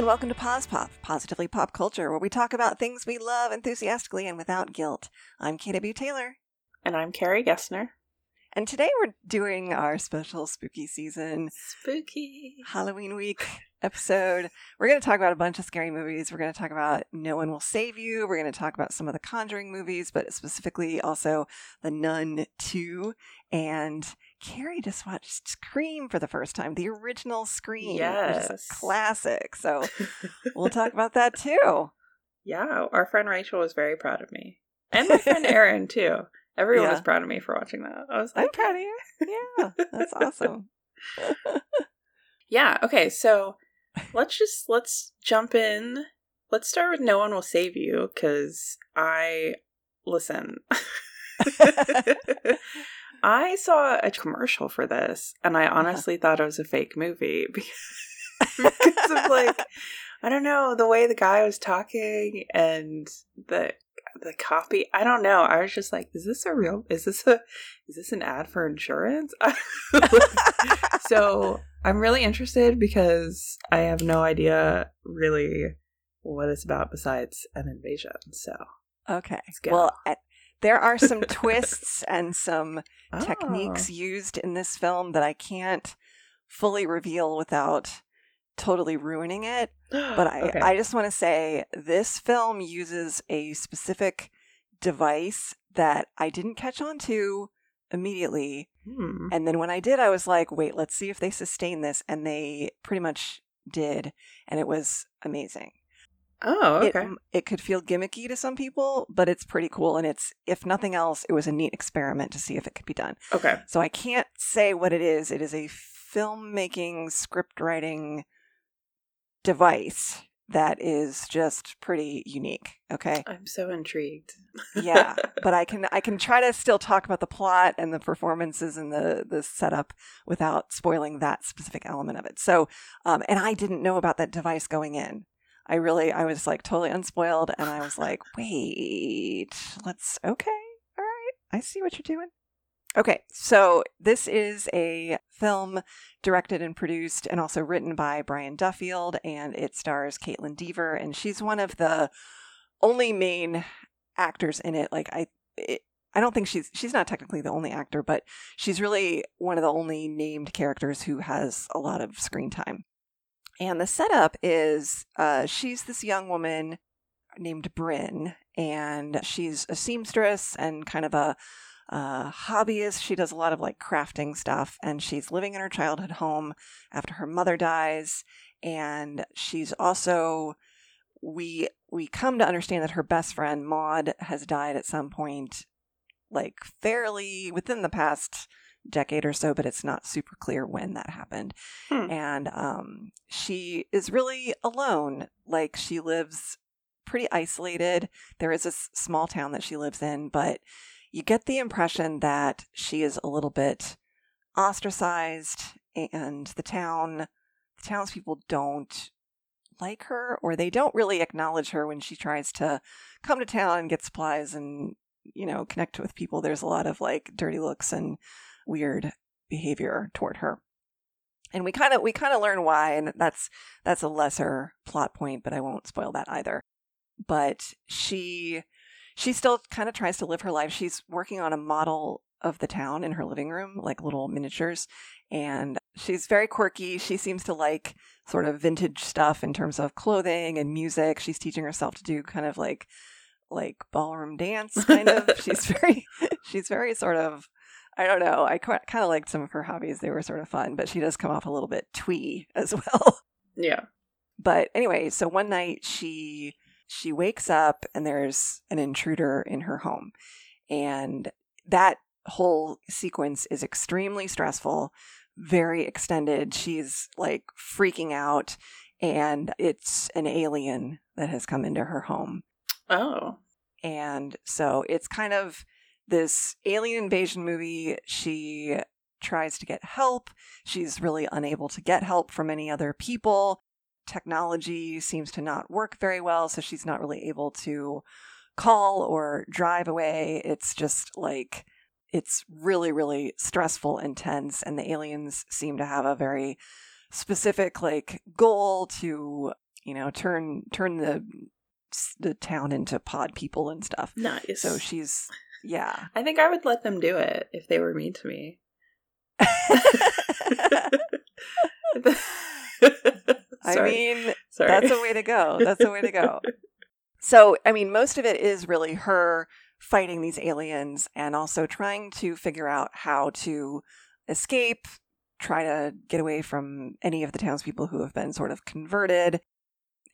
And welcome to Pause Pop, positively pop culture, where we talk about things we love enthusiastically and without guilt. I'm KW Taylor, And I'm Carrie Gessner. and today we're doing our special spooky season Spooky. Halloween week episode. We're going to talk about a bunch of scary movies. We're going to talk about No One Will Save You. We're going to talk about some of the Conjuring movies, but specifically also The Nun 2. And Carrie just watched Scream for the first time, the original Scream, Yes. a classic. So we'll talk about that too. yeah, our friend Rachel was very proud of me. And my friend Erin, too. Everyone Yeah. was proud of me for watching that. I was like, I'm proud of you. Yeah, that's awesome. yeah, okay, so let's just, let's jump in. Let's start with No One Will Save You, because I, listen. I saw a commercial for this, and I uh-huh. honestly thought it was a fake movie because, because of like, I don't know, the way the guy was talking and the the copy. I don't know. I was just like, is this a real? Is this a? Is this an ad for insurance? so I'm really interested because I have no idea really what it's about besides an invasion. So Okay. Well, at, there are some twists and some Oh. techniques used in this film that I can't fully reveal without totally ruining it. But I, Okay. I just want to say this film uses a specific device that I didn't catch on to immediately. Hmm. And then when I did, I was like, wait, let's see if they sustain this. And they pretty much did. And it was amazing. Oh, It, okay. it could feel gimmicky to some people, but it's pretty cool. And it's, if nothing else, it was a neat experiment to see if it could be done. okay. So I can't say what it is. It is a filmmaking, script writing device that is just pretty unique. Okay. I'm so intrigued. Yeah. but I can I can try to still talk about the plot and the performances and the the setup without spoiling that specific element of it. So um and I didn't know about that device going in. I really I was like totally unspoiled and I was like, wait, let's okay. All right. I see what you're doing. Okay, so this is a film directed and produced and also written by Brian Duffield, and it stars Kaitlyn Dever, and she's one of the only main actors in it. Like I, it, I don't think she's she's not technically the only actor, but she's really one of the only named characters who has a lot of screen time. And the setup is uh, she's this young woman named Bryn, and she's a seamstress and kind of a uh, hobbyist. She does a lot of like crafting stuff, and she's living in her childhood home after her mother dies. And she's also we we come to understand that her best friend Maude has died at some point, like fairly within the past decade or so, but it's not super clear when that happened. Hmm. And um, she is really alone. Like she lives pretty isolated. There is a s- small town that she lives in, but you get the impression that she is a little bit ostracized and the town the townspeople don't like her or they don't really acknowledge her when she tries to come to town and get supplies and you know connect with people there's a lot of like dirty looks and weird behavior toward her. And we kind of we kind of learn why and that's that's a lesser plot point but i won't spoil that either. But she she still kind of tries to live her life. She's working on a model of the town in her living room like little miniatures and she's very quirky. She seems to like sort of vintage stuff in terms of clothing and music. She's teaching herself to do kind of like like ballroom dance kind of. She's very she's very sort of I don't know. I kind of liked some of her hobbies. They were sort of fun, but she does come off a little bit twee as well. Yeah. But anyway, so one night she she wakes up and there's an intruder in her home. And that whole sequence is extremely stressful, very extended. She's like freaking out and it's an alien that has come into her home. Oh. And so it's kind of this alien invasion movie. She tries to get help. She's really unable to get help from any other people. Technology seems to not work very well, so she's not really able to call or drive away. It's just like it's really, really stressful and tense, and the aliens seem to have a very specific like goal to you know, turn turn the the town into pod people and stuff. Nice. So she's yeah. I think I would let them do it if they were mean to me. I mean, Sorry. that's a way to go. That's a way to go. So, I mean, most of it is really her fighting these aliens and also trying to figure out how to escape, try to get away from any of the townspeople who have been sort of converted.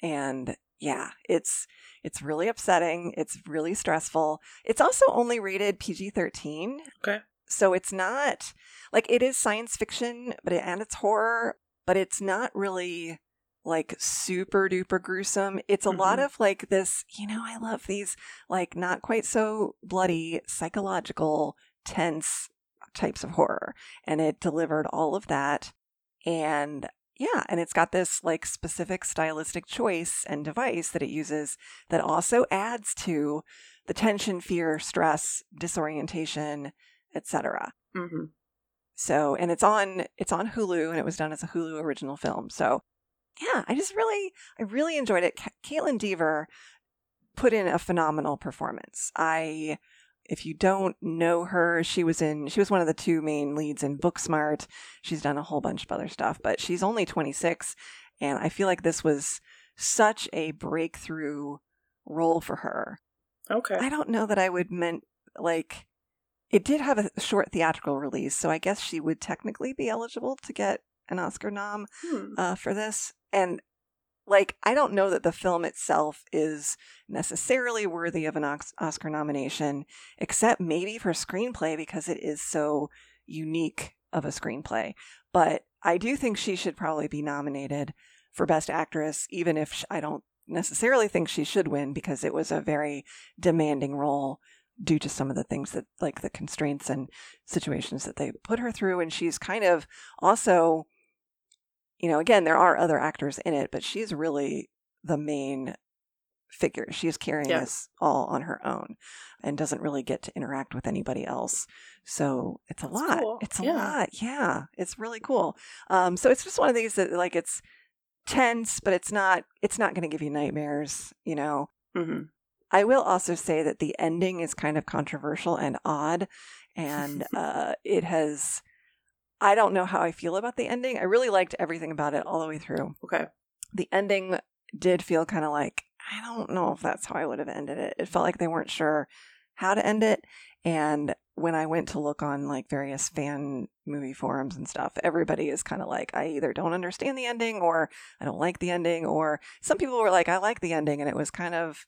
And yeah, it's it's really upsetting. It's really stressful. It's also only rated PG-13. Okay. So it's not like it is science fiction, but it, and it's horror, but it's not really like super duper gruesome. It's a lot Mhm. of like this, you know, I love these like not quite so bloody, psychological, tense types of horror. And it delivered all of that. And yeah, and it's got this like specific stylistic choice and device that it uses that also adds to the tension, fear, stress, disorientation, etc. hmm So, and it's on it's on Hulu, and it was done as a Hulu original film. So, yeah, I just really I really enjoyed it. Ca- Kaitlyn Dever put in a phenomenal performance. I, if you don't know her, she was in she was one of the two main leads in Booksmart. She's done a whole bunch of other stuff, but she's only 26, and I feel like this was such a breakthrough role for her. Okay. I don't know that I would meant like it did have a short theatrical release, so I guess she would technically be eligible to get an Oscar nom Hmm. uh, for this. And like, I don't know that the film itself is necessarily worthy of an Oscar nomination, except maybe for screenplay because it is so unique of a screenplay. But I do think she should probably be nominated for Best Actress, even if I don't necessarily think she should win because it was a very demanding role due to some of the things that, like the constraints and situations that they put her through. And she's kind of also you know, again, there are other actors in it, but she's really the main figure. She's carrying Yeah. this all on her own and doesn't really get to interact with anybody else. So it's a That's lot. cool. It's a Yeah. lot. Yeah. It's really cool. Um, so it's just one of these that like it's tense, but it's not it's not gonna give you nightmares, you know. hmm I will also say that the ending is kind of controversial and odd, and uh, it has. I don't know how I feel about the ending. I really liked everything about it all the way through. Okay. The ending did feel kind of like I don't know if that's how I would have ended it. It felt like they weren't sure how to end it, and when I went to look on like various fan movie forums and stuff, everybody is kind of like, I either don't understand the ending or I don't like the ending, or some people were like, I like the ending, and it was kind of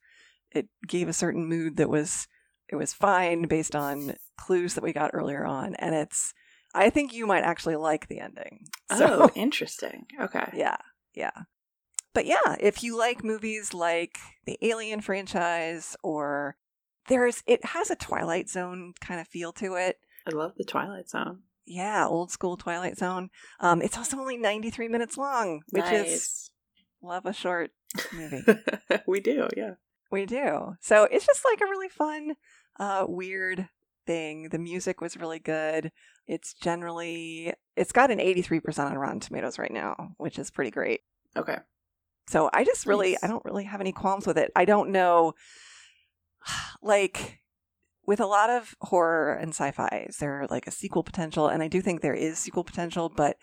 it gave a certain mood that was it was fine based on clues that we got earlier on and it's i think you might actually like the ending so Oh, interesting. Okay. yeah yeah but yeah if you like movies like the alien franchise or there's it has a twilight zone kind of feel to it I love the Twilight Zone. yeah old school twilight zone um it's also only 93 minutes long which is love a short movie we do, yeah. We do. So it's just like a really fun, uh, weird thing. The music was really good. It's generally it's got an 83% on Rotten Tomatoes right now, which is pretty great. Okay. So I just really Nice. I don't really have any qualms with it. I don't know like with a lot of horror and sci-fi, is there like a sequel potential? And I do think there is sequel potential, but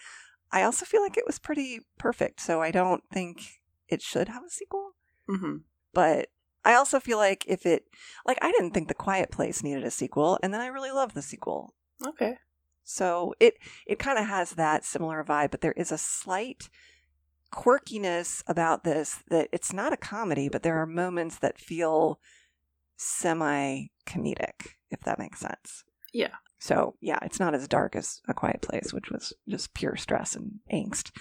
I also feel like it was pretty perfect. So I don't think it should have a sequel hmm but I also feel like if it like I didn't think The Quiet Place needed a sequel and then I really love the sequel. Okay. So it it kind of has that similar vibe, but there is a slight quirkiness about this that it's not a comedy, but there are moments that feel semi comedic, if that makes sense. Yeah. So yeah, it's not as dark as A Quiet Place, which was just pure stress and angst.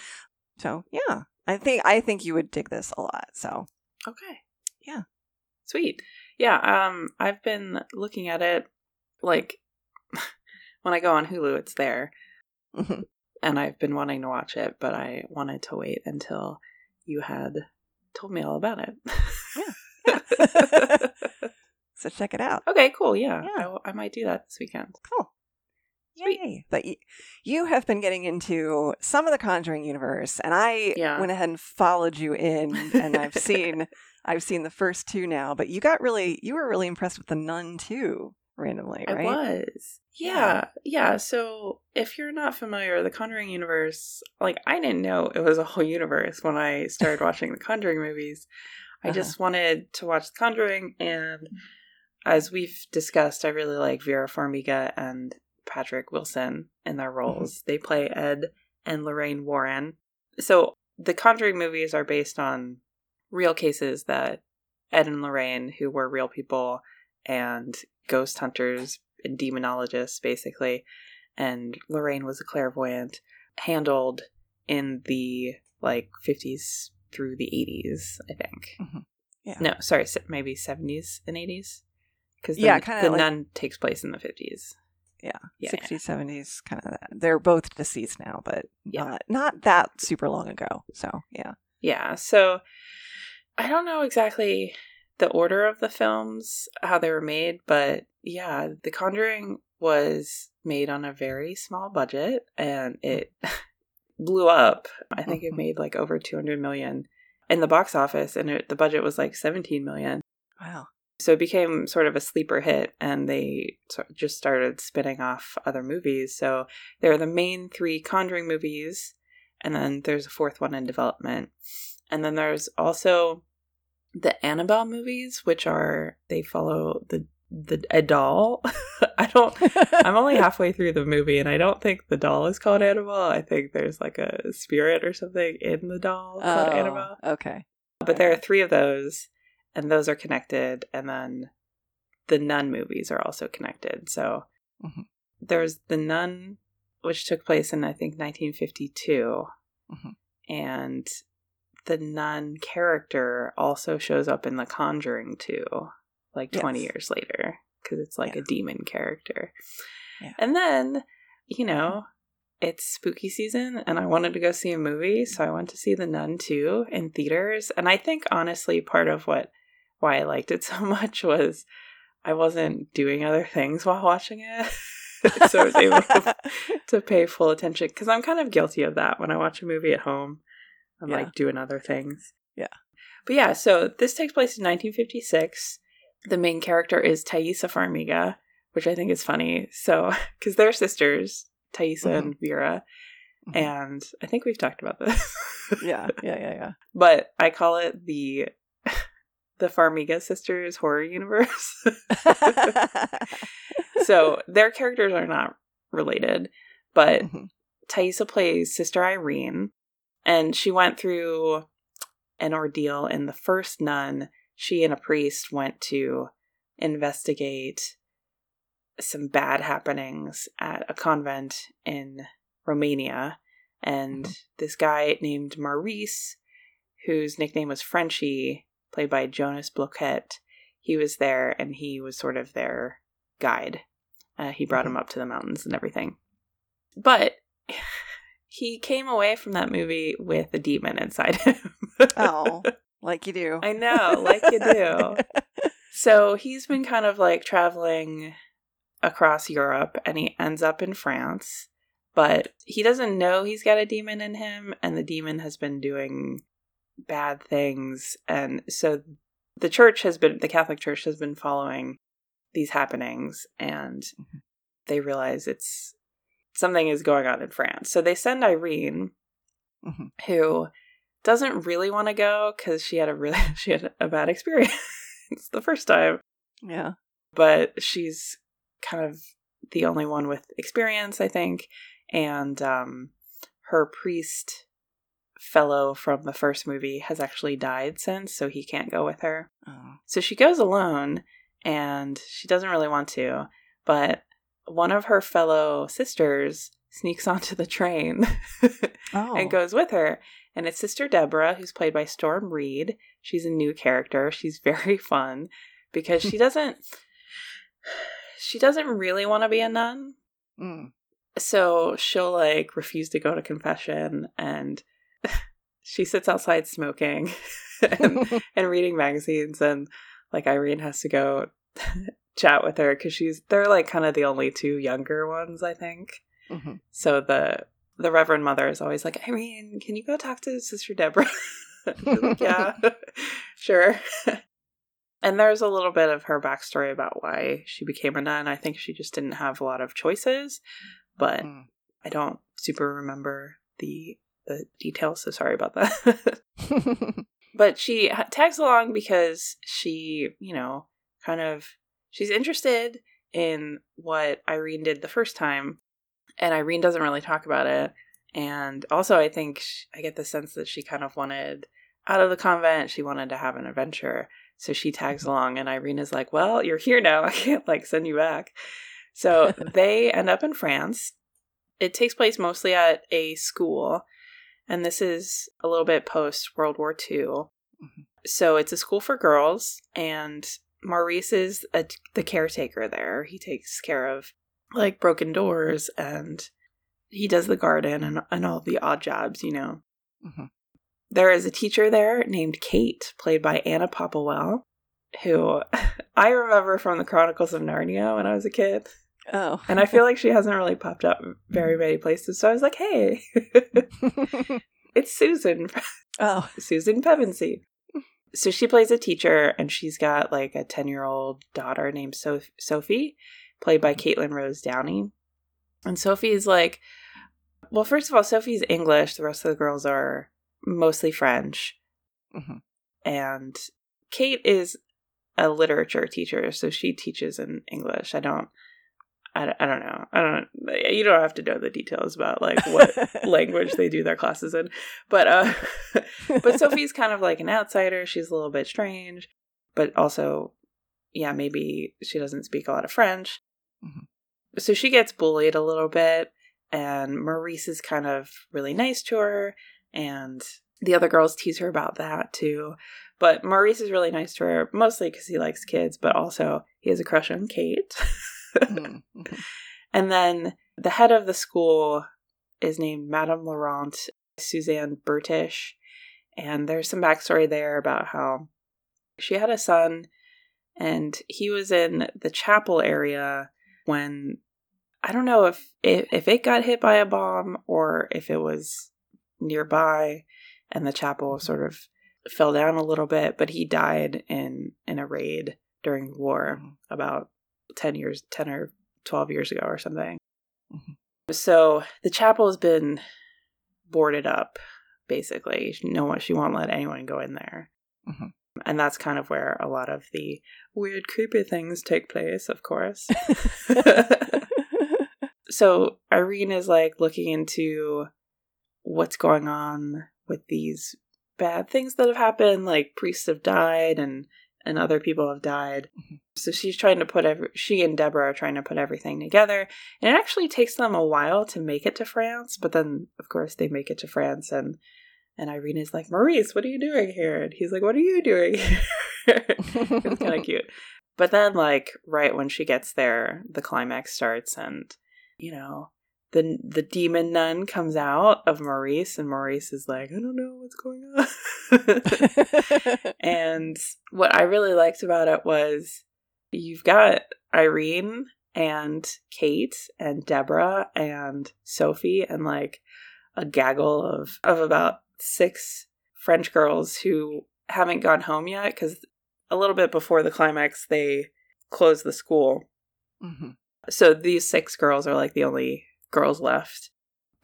So yeah, I think I think you would dig this a lot. So Okay. Yeah. Sweet. Yeah, um I've been looking at it like when I go on Hulu it's there mhm. and I've been wanting to watch it, but I wanted to wait until you had told me all about it. Yeah. So check it out. okay, cool. Yeah. Yeah. I, I might do that this weekend. Cool. Yay! But y- you have been getting into some of the Conjuring universe, and I Yeah. went ahead and followed you in, and I've seen I've seen the first two now. But you got really you were really impressed with the Nun 2, randomly, right? I was. Yeah, yeah. So if you're not familiar, the Conjuring universe, like I didn't know it was a whole universe when I started watching the Conjuring movies. I Uh-huh. just wanted to watch the Conjuring, and as we've discussed, I really like Vera Farmiga and Patrick Wilson in their roles. They play Ed and Lorraine Warren. So the Conjuring movies are based on real cases that Ed and Lorraine, who were real people and ghost hunters and demonologists, basically, and Lorraine was a clairvoyant, handled in the like 50s through the 80s, I think. Mhm. Yeah. No, sorry, maybe 70s and 80s. Because Yeah, yeah, the like- nun takes place in the 50s. Yeah, Yeah, 60s, 70s, kind of that. They're both deceased now, but Yeah. not not that super long ago. So yeah. Yeah, so I don't know exactly the order of the films, how they were made, but yeah, The Conjuring was made on a very small budget and it blew up. I think it Mhm. made like over 200 million in the box office and it, the budget was like 17 million. Wow. So it became sort of a sleeper hit, and they just started spinning off other movies. So there are the main three Conjuring movies, and then there's a fourth one in development. And then there's also the Annabelle movies, which are they follow the the a doll. I don't. I'm only halfway through the movie, and I don't think the doll is called Annabelle. I think there's like a spirit or something in the doll called Oh, Annabelle. okay. But there are three of those, and those are connected. And then the Nun movies are also connected. So Mhm. there's the Nun, which took place in I think 1952, Mhm. and the Nun character also shows up in The Conjuring 2, like 20 Yes. years later, because it's like Yeah. a demon character. Yeah. And then, you mm-hmm. know. It's spooky season, and I wanted to go see a movie, so I went to see The Nun 2 in theaters. And I think honestly, part of what why I liked it so much was I wasn't doing other things while watching it. so I was able to, to pay full attention because I'm kind of guilty of that when I watch a movie at home. I'm Yeah. like doing other things. Yeah. But yeah, so this takes place in 1956. The main character is Taissa Farmiga, which I think is funny. So, because they're sisters, Taissa Mhm. and Vera. Mhm. And I think we've talked about this. yeah, yeah, yeah, yeah. but I call it the the Farmiga sisters horror universe. so their characters are not related, but. Taissa plays Sister Irene, and she went through an ordeal in the first nun. She and a priest went to investigate some bad happenings at a convent in Romania. And this guy named Maurice, whose nickname was Frenchie, played by Jonas Bloquet, he was there and he was sort of their guide. Uh, he brought him up to the mountains and everything. But he came away from that movie with a demon inside him. Oh, like you do. I know, like you do. So he's been kind of like traveling across Europe and he ends up in France, but he doesn't know he's got a demon in him and the demon has been doing bad things. And so the church has been, the Catholic Church has been following these happenings and Mhm. they realize it's something is going on in France. So they send Irene, Mhm. who doesn't really want to go because she had a really she had a bad experience the first time Yeah. but she's kind of the only one with experience i think and um her priest fellow from the first movie has actually died since so he can't go with her Oh. so she goes alone and she doesn't really want to but one of her fellow sisters sneaks onto the train Oh. and goes with her. And it's Sister Deborah, who's played by Storm Reid. She's a new character. She's very fun because she doesn't she doesn't really want to be a nun. Mm. So she'll like refuse to go to confession and she sits outside smoking and, and reading magazines and like Irene has to go chat with her because she's they're like kind of the only two younger ones, I think. Mm-hmm. So the the Reverend Mother is always like, Irene, can you go talk to Sister Deborah? like, yeah, sure. and there's a little bit of her backstory about why she became a nun. I think she just didn't have a lot of choices, but Mm. I don't super remember the the details. So sorry about that. but she tags along because she, you know, kind of she's interested in what Irene did the first time, and Irene doesn't really talk about it. And also, I think sh I get the sense that she kind of wanted out of the convent. She wanted to have an adventure, so she tags mm-hmm. along. And Irene is like, "Well, you're here now. I can't like send you back." So they end up in France. It takes place mostly at a school, and this is a little bit post World War II. Mm-hmm. So it's a school for girls, and Maurice is a, the caretaker there. He takes care of like broken doors and he does the garden and, and all the odd jobs, you know. Mhm. There is a teacher there named Kate, played by Anna Popplewell, who I remember from the Chronicles of Narnia when I was a kid. oh. And I feel like she hasn't really popped up very many places. So I was like, hey, it's Susan, oh. Susan Pevensey. So she plays a teacher, and she's got like a 10 year old daughter named so- Sophie, played by Katelyn Rose Downey. And Sophie's like, well, first of all, Sophie's English. The rest of the girls are mostly French. Mhm. And Kate is a literature teacher, so she teaches in English. I don't. I, I don't know. I don't. You don't have to know the details about like what language they do their classes in, but uh, but Sophie's kind of like an outsider. She's a little bit strange, but also, yeah, maybe she doesn't speak a lot of French. Mhm. So she gets bullied a little bit, and Maurice is kind of really nice to her, and the other girls tease her about that too. But Maurice is really nice to her, mostly because he likes kids, but also he has a crush on Kate. Mm, mhm. And then the head of the school is named Madame Laurent Suzanne Bertish. And there's some backstory there about how she had a son and he was in the chapel area when I don't know if, if if it got hit by a bomb or if it was nearby and the chapel sort of fell down a little bit, but he died in in a raid during the war Mhm. about 10 years 10 or 12 years ago or something. Mhm. So the chapel has been boarded up basically. No one she won't let anyone go in there. Mhm. And that's kind of where a lot of the weird creepy things take place, of course. so Irene is like looking into what's going on with these bad things that have happened, like priests have died and and other people have died. Mhm. So she's trying to put every she and Deborah are trying to put everything together. And it actually takes them a while to make it to France, but then of course they make it to France and and Irene is like, Maurice, what are you doing here? And he's like, What are you doing here? it's kind of cute. But then, like, right when she gets there, the climax starts, and you know, the the demon nun comes out of Maurice, and Maurice is like, I don't know what's going on. and what I really liked about it was you've got Irene and Kate and Deborah and Sophie and like a gaggle of of about six French girls who haven't gone home yet because a little bit before the climax they close the school. Mhm. So these six girls are like the only girls left.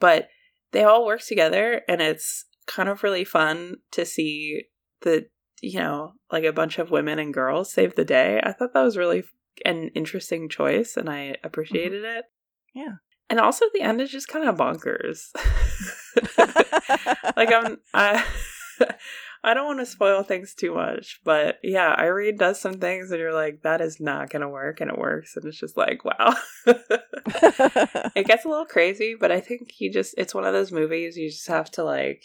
But they all work together and it's kind of really fun to see the you know, like a bunch of women and girls save the day. I thought that was really an interesting choice and I appreciated it. Yeah. And also the end is just kind of bonkers. like I'm I I don't want to spoil things too much, but yeah, Irene does some things and you're like, that is not gonna work, and it works, and it's just like, wow. it gets a little crazy, but I think you just it's one of those movies you just have to like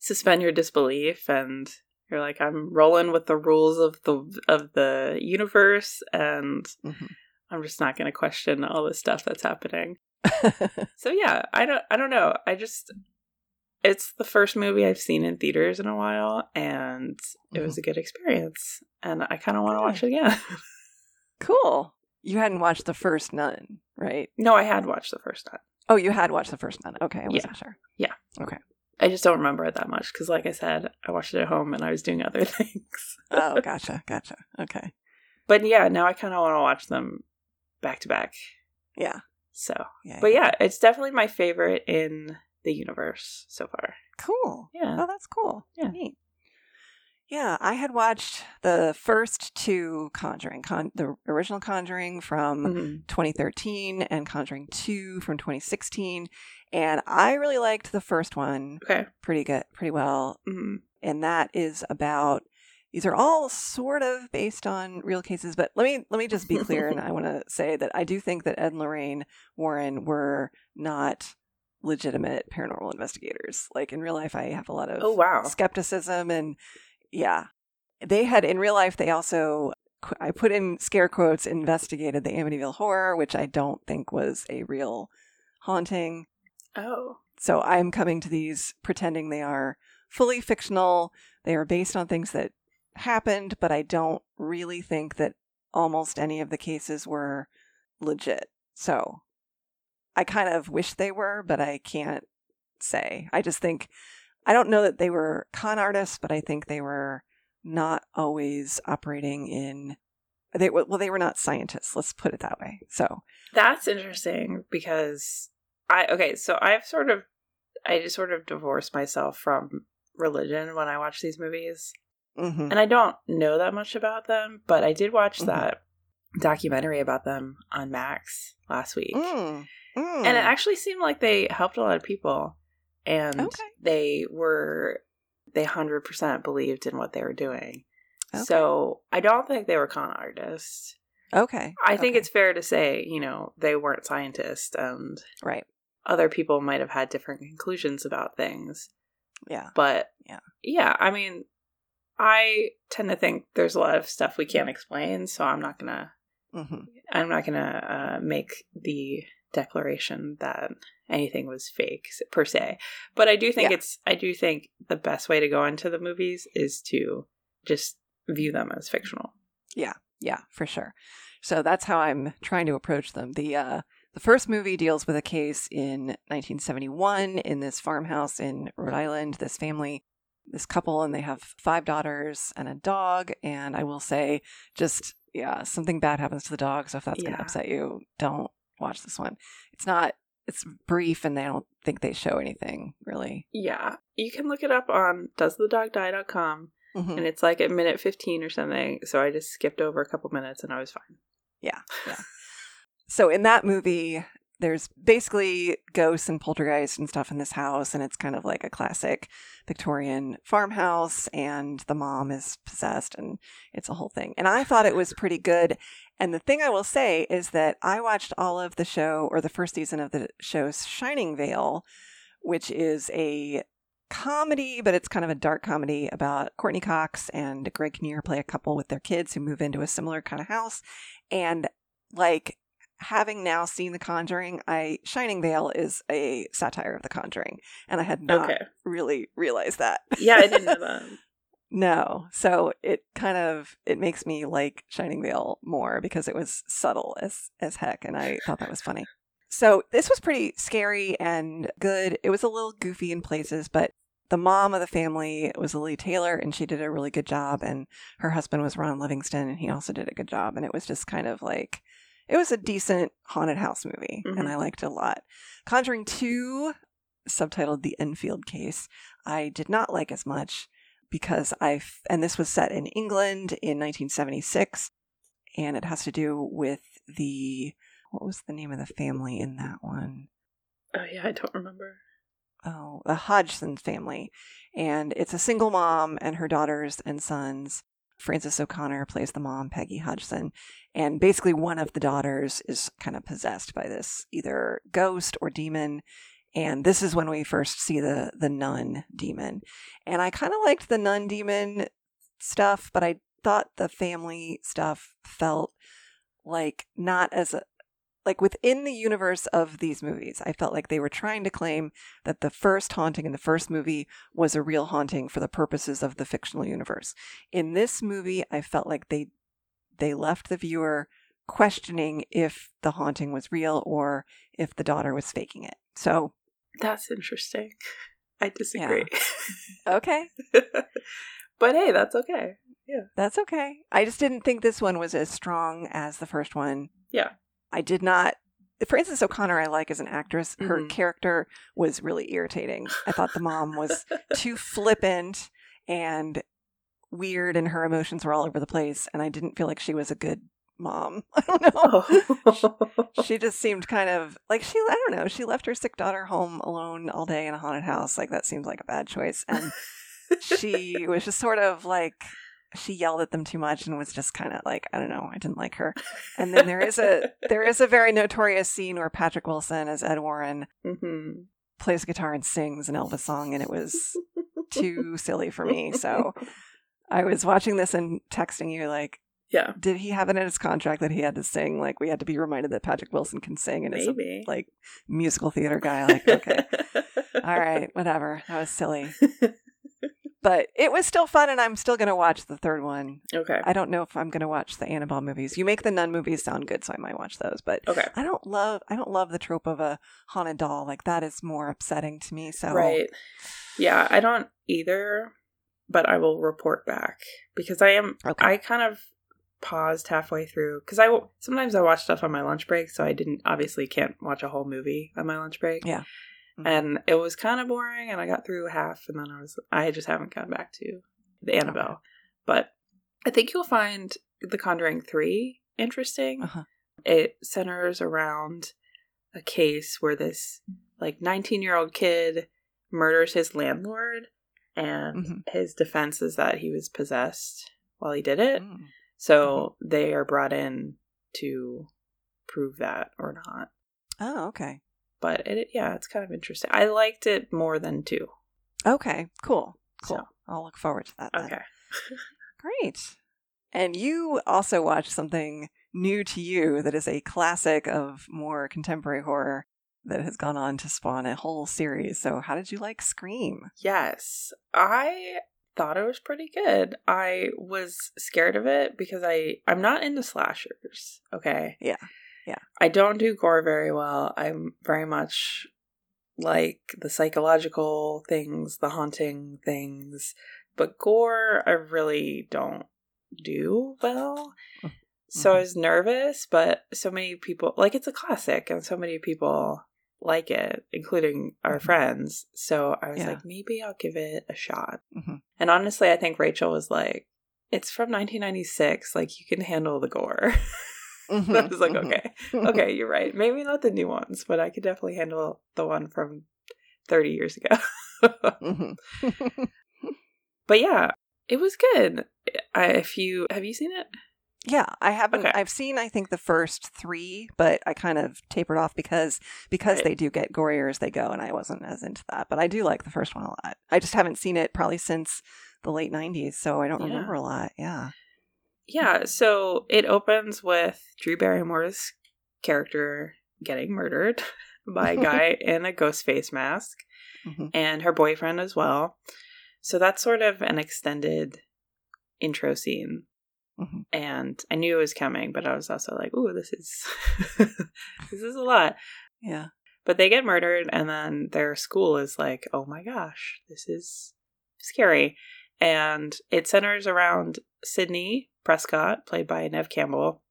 suspend your disbelief and you're like, I'm rolling with the rules of the of the universe and Mhm. I'm just not gonna question all the stuff that's happening. So yeah, I don't I don't know. I just it's the first movie I've seen in theaters in a while and it was a good experience and I kind of want to watch it again. Cool. You hadn't watched the first Nun, right? No, I had watched the first time. Oh, you had watched the first Nun. Okay, I wasn't Yeah. sure. Yeah. Okay. I just don't remember it that much because, like I said, I watched it at home and I was doing other things. Oh, gotcha, gotcha. Okay. But yeah, now I kind of want to watch them back to back. Yeah. So, Yeah. but yeah, it's definitely my favorite in the universe so far. Cool. Yeah. Oh, that's cool. Yeah. Neat. Yeah, I had watched the first two Conjuring, con- the original Conjuring from Mhm. 2013 and Conjuring 2 from 2016, and I really liked the first one Okay. pretty good, pretty well. Mhm. And that is about these are all sort of based on real cases, but let me let me just be clear and I want to say that I do think that Ed and Lorraine Warren were not legitimate paranormal investigators. Like in real life I have a lot of Oh wow. skepticism and yeah they had in real life they also i put in scare quotes investigated the amityville horror which i don't think was a real haunting Oh. so i'm coming to these pretending they are fully fictional they are based on things that happened but i don't really think that almost any of the cases were legit so i kind of wish they were but i can't say i just think I don't know that they were con artists, but I think they were not always operating in. They well, they were not scientists. Let's put it that way. So That's interesting because I okay, so I've sort of I just sort of divorced myself from religion when I watch these movies. mhm. And I don't know that much about them, but I did watch Mhm. that documentary about them on Max last week. Mm, mm. And it actually seemed like they helped a lot of people and Okay. they were they 100% believed in what they were doing. Okay. So, I don't think they were con artists. okay. I think okay. it's fair to say, you know, they weren't scientists and right. other people might have had different conclusions about things. Yeah. But Yeah. yeah, I mean, I tend to think there's a lot of stuff we can't explain, so I'm not gonna hmm I'm not gonna uh, make the declaration that anything was fake per se. But I do think Yeah. it's I do think the best way to go into the movies is to just view them as fictional. Yeah, yeah, for sure. So that's how I'm trying to approach them. The uh, the first movie deals with a case in 1971 in this farmhouse in Rhode Island. This family, this couple, and they have five daughters and a dog. And I will say, just yeah, something bad happens to the dog. So if that's going to upset you, don't watch this one. It's not. It's brief, and they don't think they show anything really. Yeah. You can look it up on doesthedogdie.com Mhm. and it's like at minute 15 or something. So I just skipped over a couple minutes and I was fine. Yeah, yeah. so in that movie, there's basically ghosts and poltergeists and stuff in this house, and it's kind of like a classic Victorian farmhouse, and the mom is possessed, and it's a whole thing. And I thought it was pretty good. And the thing I will say is that I watched all of the show, or the first season of the show Shining Vale, which is a comedy, but it's kind of a dark comedy about Courteney Cox and Greg Kinnear play a couple with their kids who move into a similar kind of house. And like having now seen The Conjuring, I Shining Vale is a satire of The Conjuring, and I had not Okay. really realized that. Yeah, I didn't know that. no, so it kind of it makes me like Shining Vale more because it was subtle as as heck, and I thought that was funny. So this was pretty scary and good. It was a little goofy in places, but the mom of the family was Lili Taylor, and she did a really good job. And her husband was Ron Livingston, and he also did a good job. And it was just kind of like it was a decent haunted house movie, Mhm. and I liked it a lot. Conjuring Two, subtitled "The Enfield Case," I did not like as much because I and this was set in England in 1976, and it has to do with the what was the name of the family in that one? Oh yeah, I don't remember. oh, the Hodgson family. And it's a single mom and her daughters and sons. Frances O'Connor plays the mom, Peggy Hodgson. And basically, one of the daughters is kind of possessed by this either ghost or demon. And this is when we first see the, the nun demon. And I kind of liked the nun demon stuff, but I thought the family stuff felt like not as like within the universe of these movies, I felt like they were trying to claim that the first haunting in the first movie was a real haunting for the purposes of the fictional universe. In this movie, I felt like they they left the viewer questioning if the haunting was real or if the daughter was faking it. So That's interesting. I disagree. okay, but hey, that's okay. Yeah. That's okay. I just didn't think this one was as strong as the first one. Yeah. I did not. Frances O'Connor, I like as an actress. Her Mhm. character was really irritating. I thought the mom was too flippant and weird, and her emotions were all over the place. And I didn't feel like she was a good mom. I don't know. Oh. she just seemed kind of like she. I don't know. She left her sick daughter home alone all day in a haunted house. Like that seems like a bad choice. And she was just sort of like she yelled at them too much and was just kind of like I don't know. I didn't like her. And then there is a there is a very notorious scene where Patrick Wilson as Ed Warren hmm plays guitar and sings an Elvis song, and it was too silly for me. So I was watching this and texting you like, yeah, did he have it in his contract that he had to sing? Like we had to be reminded that Patrick Wilson can sing and is a like musical theater guy. Like okay, all right, whatever. That was silly, but it was still fun, and I'm still gonna watch the third one. okay. I don't know if I'm gonna watch the Annabelle movies. You make the Nun movies sound good, so I might watch those. But Okay. I don't love I don't love the trope of a haunted doll. Like that is more upsetting to me. So Right. Yeah, I don't either, but I will report back because I am. Okay. I kind of paused halfway through because i sometimes I watch stuff on my lunch break, so I didn't obviously can't watch a whole movie on my lunch break. Yeah. Mhm. and it was kind of boring, and I got through half, and then I was I just haven't gone back to the Annabelle, Okay. but I think you'll find The Conjuring three interesting. Uh-huh. It centers around a case where this like 19 year old kid murders his landlord and Mhm. his defense is that he was possessed while he did it Mm. so they are brought in to prove that or not Oh, okay. But it yeah it's kind of interesting i liked it more than two Okay. Cool. Cool. So- I'll look forward to that. then. okay Great. And you also watched something new to you that is a classic of more contemporary horror that has gone on to spawn a whole series. So, how did you like Scream? yes i thought it was pretty good i was scared of it because i i'm not into slashers okay Yeah. Yeah. i don't do gore very well i'm very much like the psychological things the haunting things but gore i really don't do well so i was nervous but so many people like it's a classic and so many people like it including our Mhm. friends so i was Yeah. like maybe i'll give it a shot Mhm. and honestly i think rachel was like it's from 1996 like you can handle the gore I Mhm, was like, mhm. okay, okay, you're right. Maybe not the new ones, but I could definitely handle the one from 30 years ago. Mhm. but yeah, it was good. I, if you have you seen it? Yeah, I haven't. Okay. I've seen, I think, the first three, but I kind of tapered off because because Right. they do get gorier as they go, and I wasn't as into that. But I do like the first one a lot. I just haven't seen it probably since the late '90s, so I don't Yeah. remember a lot. Yeah. Yeah. So it opens with Drew Barrymore's character getting murdered by a guy in a ghost face mask, Mhm. and her boyfriend as well. So that's sort of an extended intro scene. Mhm. And I knew it was coming, but I was also like, "Ooh, this is this is a lot." Yeah. But they get murdered, and then their school is like, "Oh my gosh, this is scary." And it centers around Sidney Prescott, played by Neve Campbell,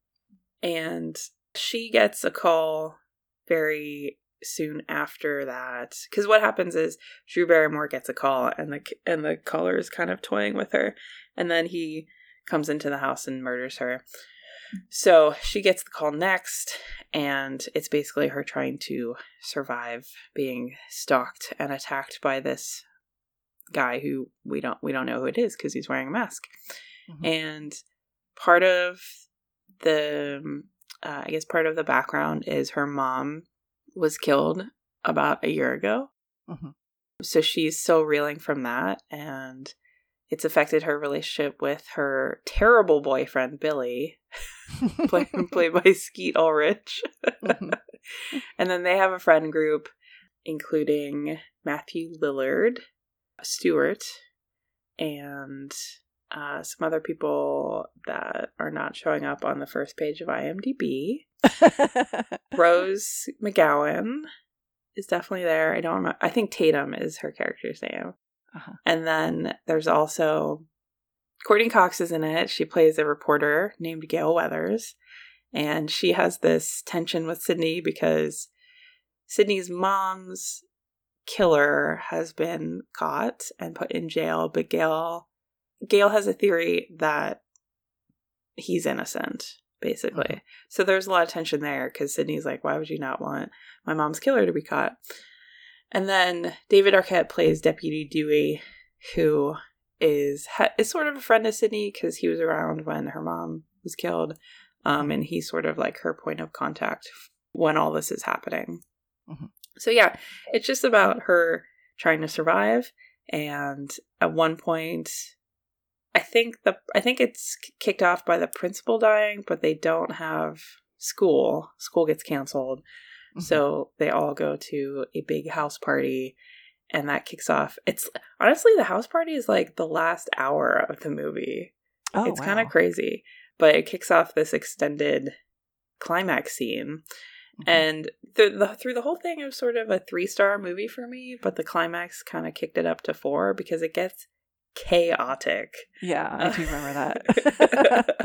and she gets a call very soon after that. Because what happens is Drew Barrymore gets a call, and the and the caller is kind of toying with her, and then he comes into the house and murders her. So she gets the call next, and it's basically her trying to survive being stalked and attacked by this guy who we don't we don't know who it is because he's wearing a mask. Mhm. And part of the uh, I guess part of the background is her mom was killed about a year ago. Mhm. So she's still reeling from that and it's affected her relationship with her terrible boyfriend Billy, played, played by Skeet Ulrich. Mhm. and then they have a friend group including Matthew Lillard, Stewart, and uh, some other people that are not showing up on the first page of IMDb. Rose McGowan is definitely there. I don't remember. I think Tatum is her character's name. Uh-huh. And then there's also Courteney Cox is in it. She plays a reporter named Gale Weathers. And she has this tension with Sidney because Sidney's mom's killer has been caught and put in jail, but Gale Gale has a theory that he's innocent, basically. Mhm. So there's a lot of tension there because Sidney's like, why would you not want my mom's killer to be caught? And then David Arquette plays Deputy Dewey, who is is sort of a friend of Sidney because he was around when her mom was killed, um, and he's sort of like her point of contact when all this is happening. Mhm. So yeah, it's just about her trying to survive, and at one point, I think the I think it's kicked off by the principal dying, but they don't have school. School gets canceled. Mhm. So they all go to a big house party and that kicks off. It's honestly the house party is like the last hour of the movie. oh, it's kind of crazy, but it kicks off this extended climax scene. Mhm. And the, the through the whole thing it was sort of a 3-star movie for me, but the climax kind of kicked it up to 4 because it gets chaotic. yeah, I do remember that.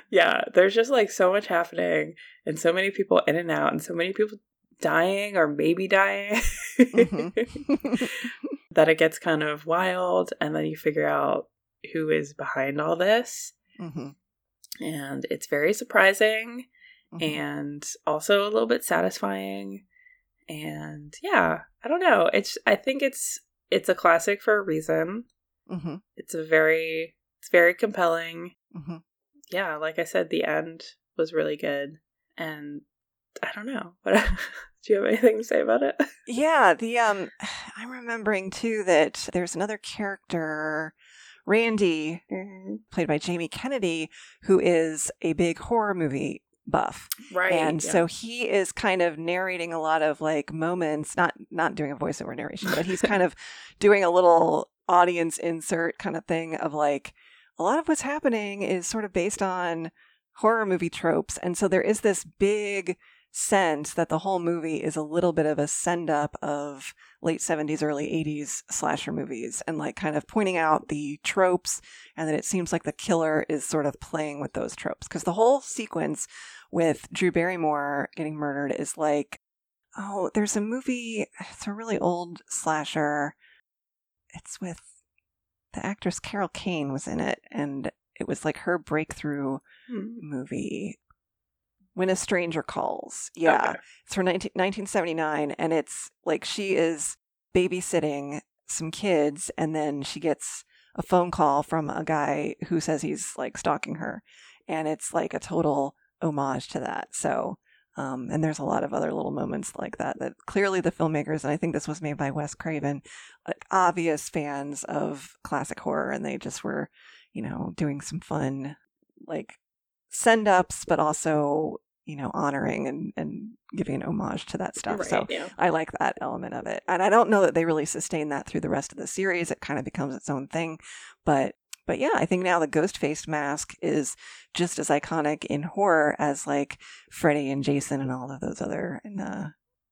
yeah, there's just like so much happening and so many people in and out and so many people dying or maybe dying Mhm. that it gets kind of wild and then you figure out who is behind all this Mhm. and it's very surprising Mhm. and also a little bit satisfying. And yeah i don't know. It's i think it's it's a classic for a reason. Mhm. it's a very it's very compelling. Mhm. yeah like i said the end was really good. And i don't know. What do you have anything to say about it? Yeah, the um I'm remembering too that there's another character Randy played by Jamie Kennedy who is a big horror movie buff. right and yeah. so he is kind of narrating a lot of like moments, not not doing a voiceover narration, but he's kind of doing a little audience insert kind of thing of like a lot of what's happening is sort of based on horror movie tropes. And so there is this big sense that the whole movie is a little bit of a send up of late 70s, early 80s slasher movies and like kind of pointing out the tropes and that it seems like the killer is sort of playing with those tropes. Because the whole sequence with Drew Barrymore getting murdered is like, oh, there's a movie, it's a really old slasher. It's with the actress Carol Kane was in it, and it was like her breakthrough Hmm. movie. When a Stranger Calls. Yeah. Okay. It's from 19, 1979, and it's like she is babysitting some kids, and then she gets a phone call from a guy who says he's like stalking her, and it's like a total homage to that. So, um, and there's a lot of other little moments like that that clearly the filmmakers, and I think this was made by Wes Craven, like obvious fans of classic horror, and they just were, you know, doing some fun like send ups, but also you know honoring and and giving an homage to that stuff. right So yeah I like that element of it. And I don't know that they really sustain that through the rest of the series. It kind of becomes its own thing. But but yeah, I think now the ghost faced mask is just as iconic in horror as like Freddy and Jason and all of those other and uh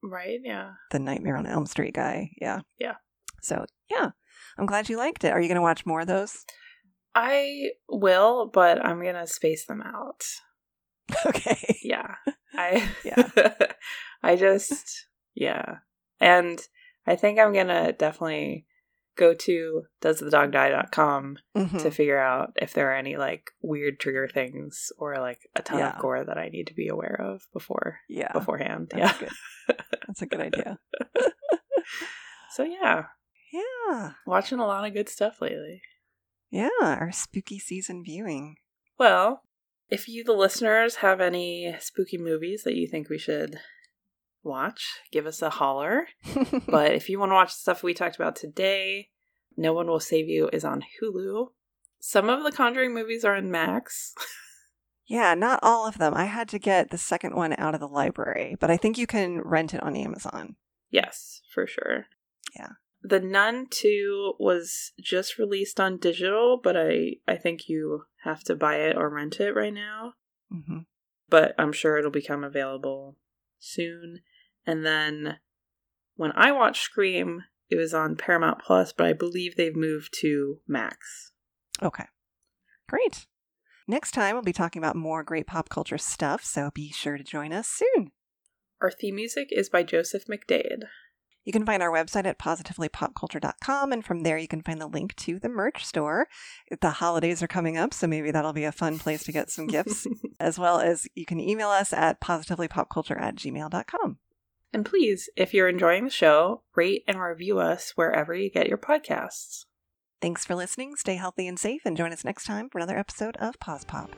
right yeah the Nightmare on Elm Street guy. Yeah. Yeah. So yeah. I'm glad you liked it. Are you gonna watch more of those? i will but i'm gonna space them out okay. yeah i Yeah. i just yeah and i think i'm gonna definitely go to doesthedogdie.com Mhm. to figure out if there are any like weird trigger things or like a ton Yeah. of gore that i need to be aware of before Yeah. beforehand That's yeah good. That's a good idea. so yeah Yeah. watching a lot of good stuff lately Yeah. Our spooky season viewing. Well, if you, the listeners, have any spooky movies that you think we should watch, give us a holler. but if you want to watch the stuff we talked about today, No One Will Save You is on Hulu. Some of the Conjuring movies are in Max. Yeah, not all of them. I had to get the second one out of the library, but I think you can rent it on Amazon. yes, for sure. Yeah. The Nun 2 was just released on digital, but I, I think you have to buy it or rent it right now. Mm-hmm. But I'm sure it'll become available soon. And then when I watched Scream, it was on Paramount Plus, but I believe they've moved to Max. Okay. Great. Next time, we'll be talking about more great pop culture stuff, so be sure to join us soon. Our theme music is by Joseph McDade. You can find our website at positivelypopculture.com, and from there you can find the link to the merch store. The holidays are coming up, so maybe that'll be a fun place to get some gifts, as well as you can email us at positivelypopculture at gmail.com. And please, if you're enjoying the show, rate and review us wherever you get your podcasts. Thanks for listening. Stay healthy and safe, and join us next time for another episode of Pause Pop.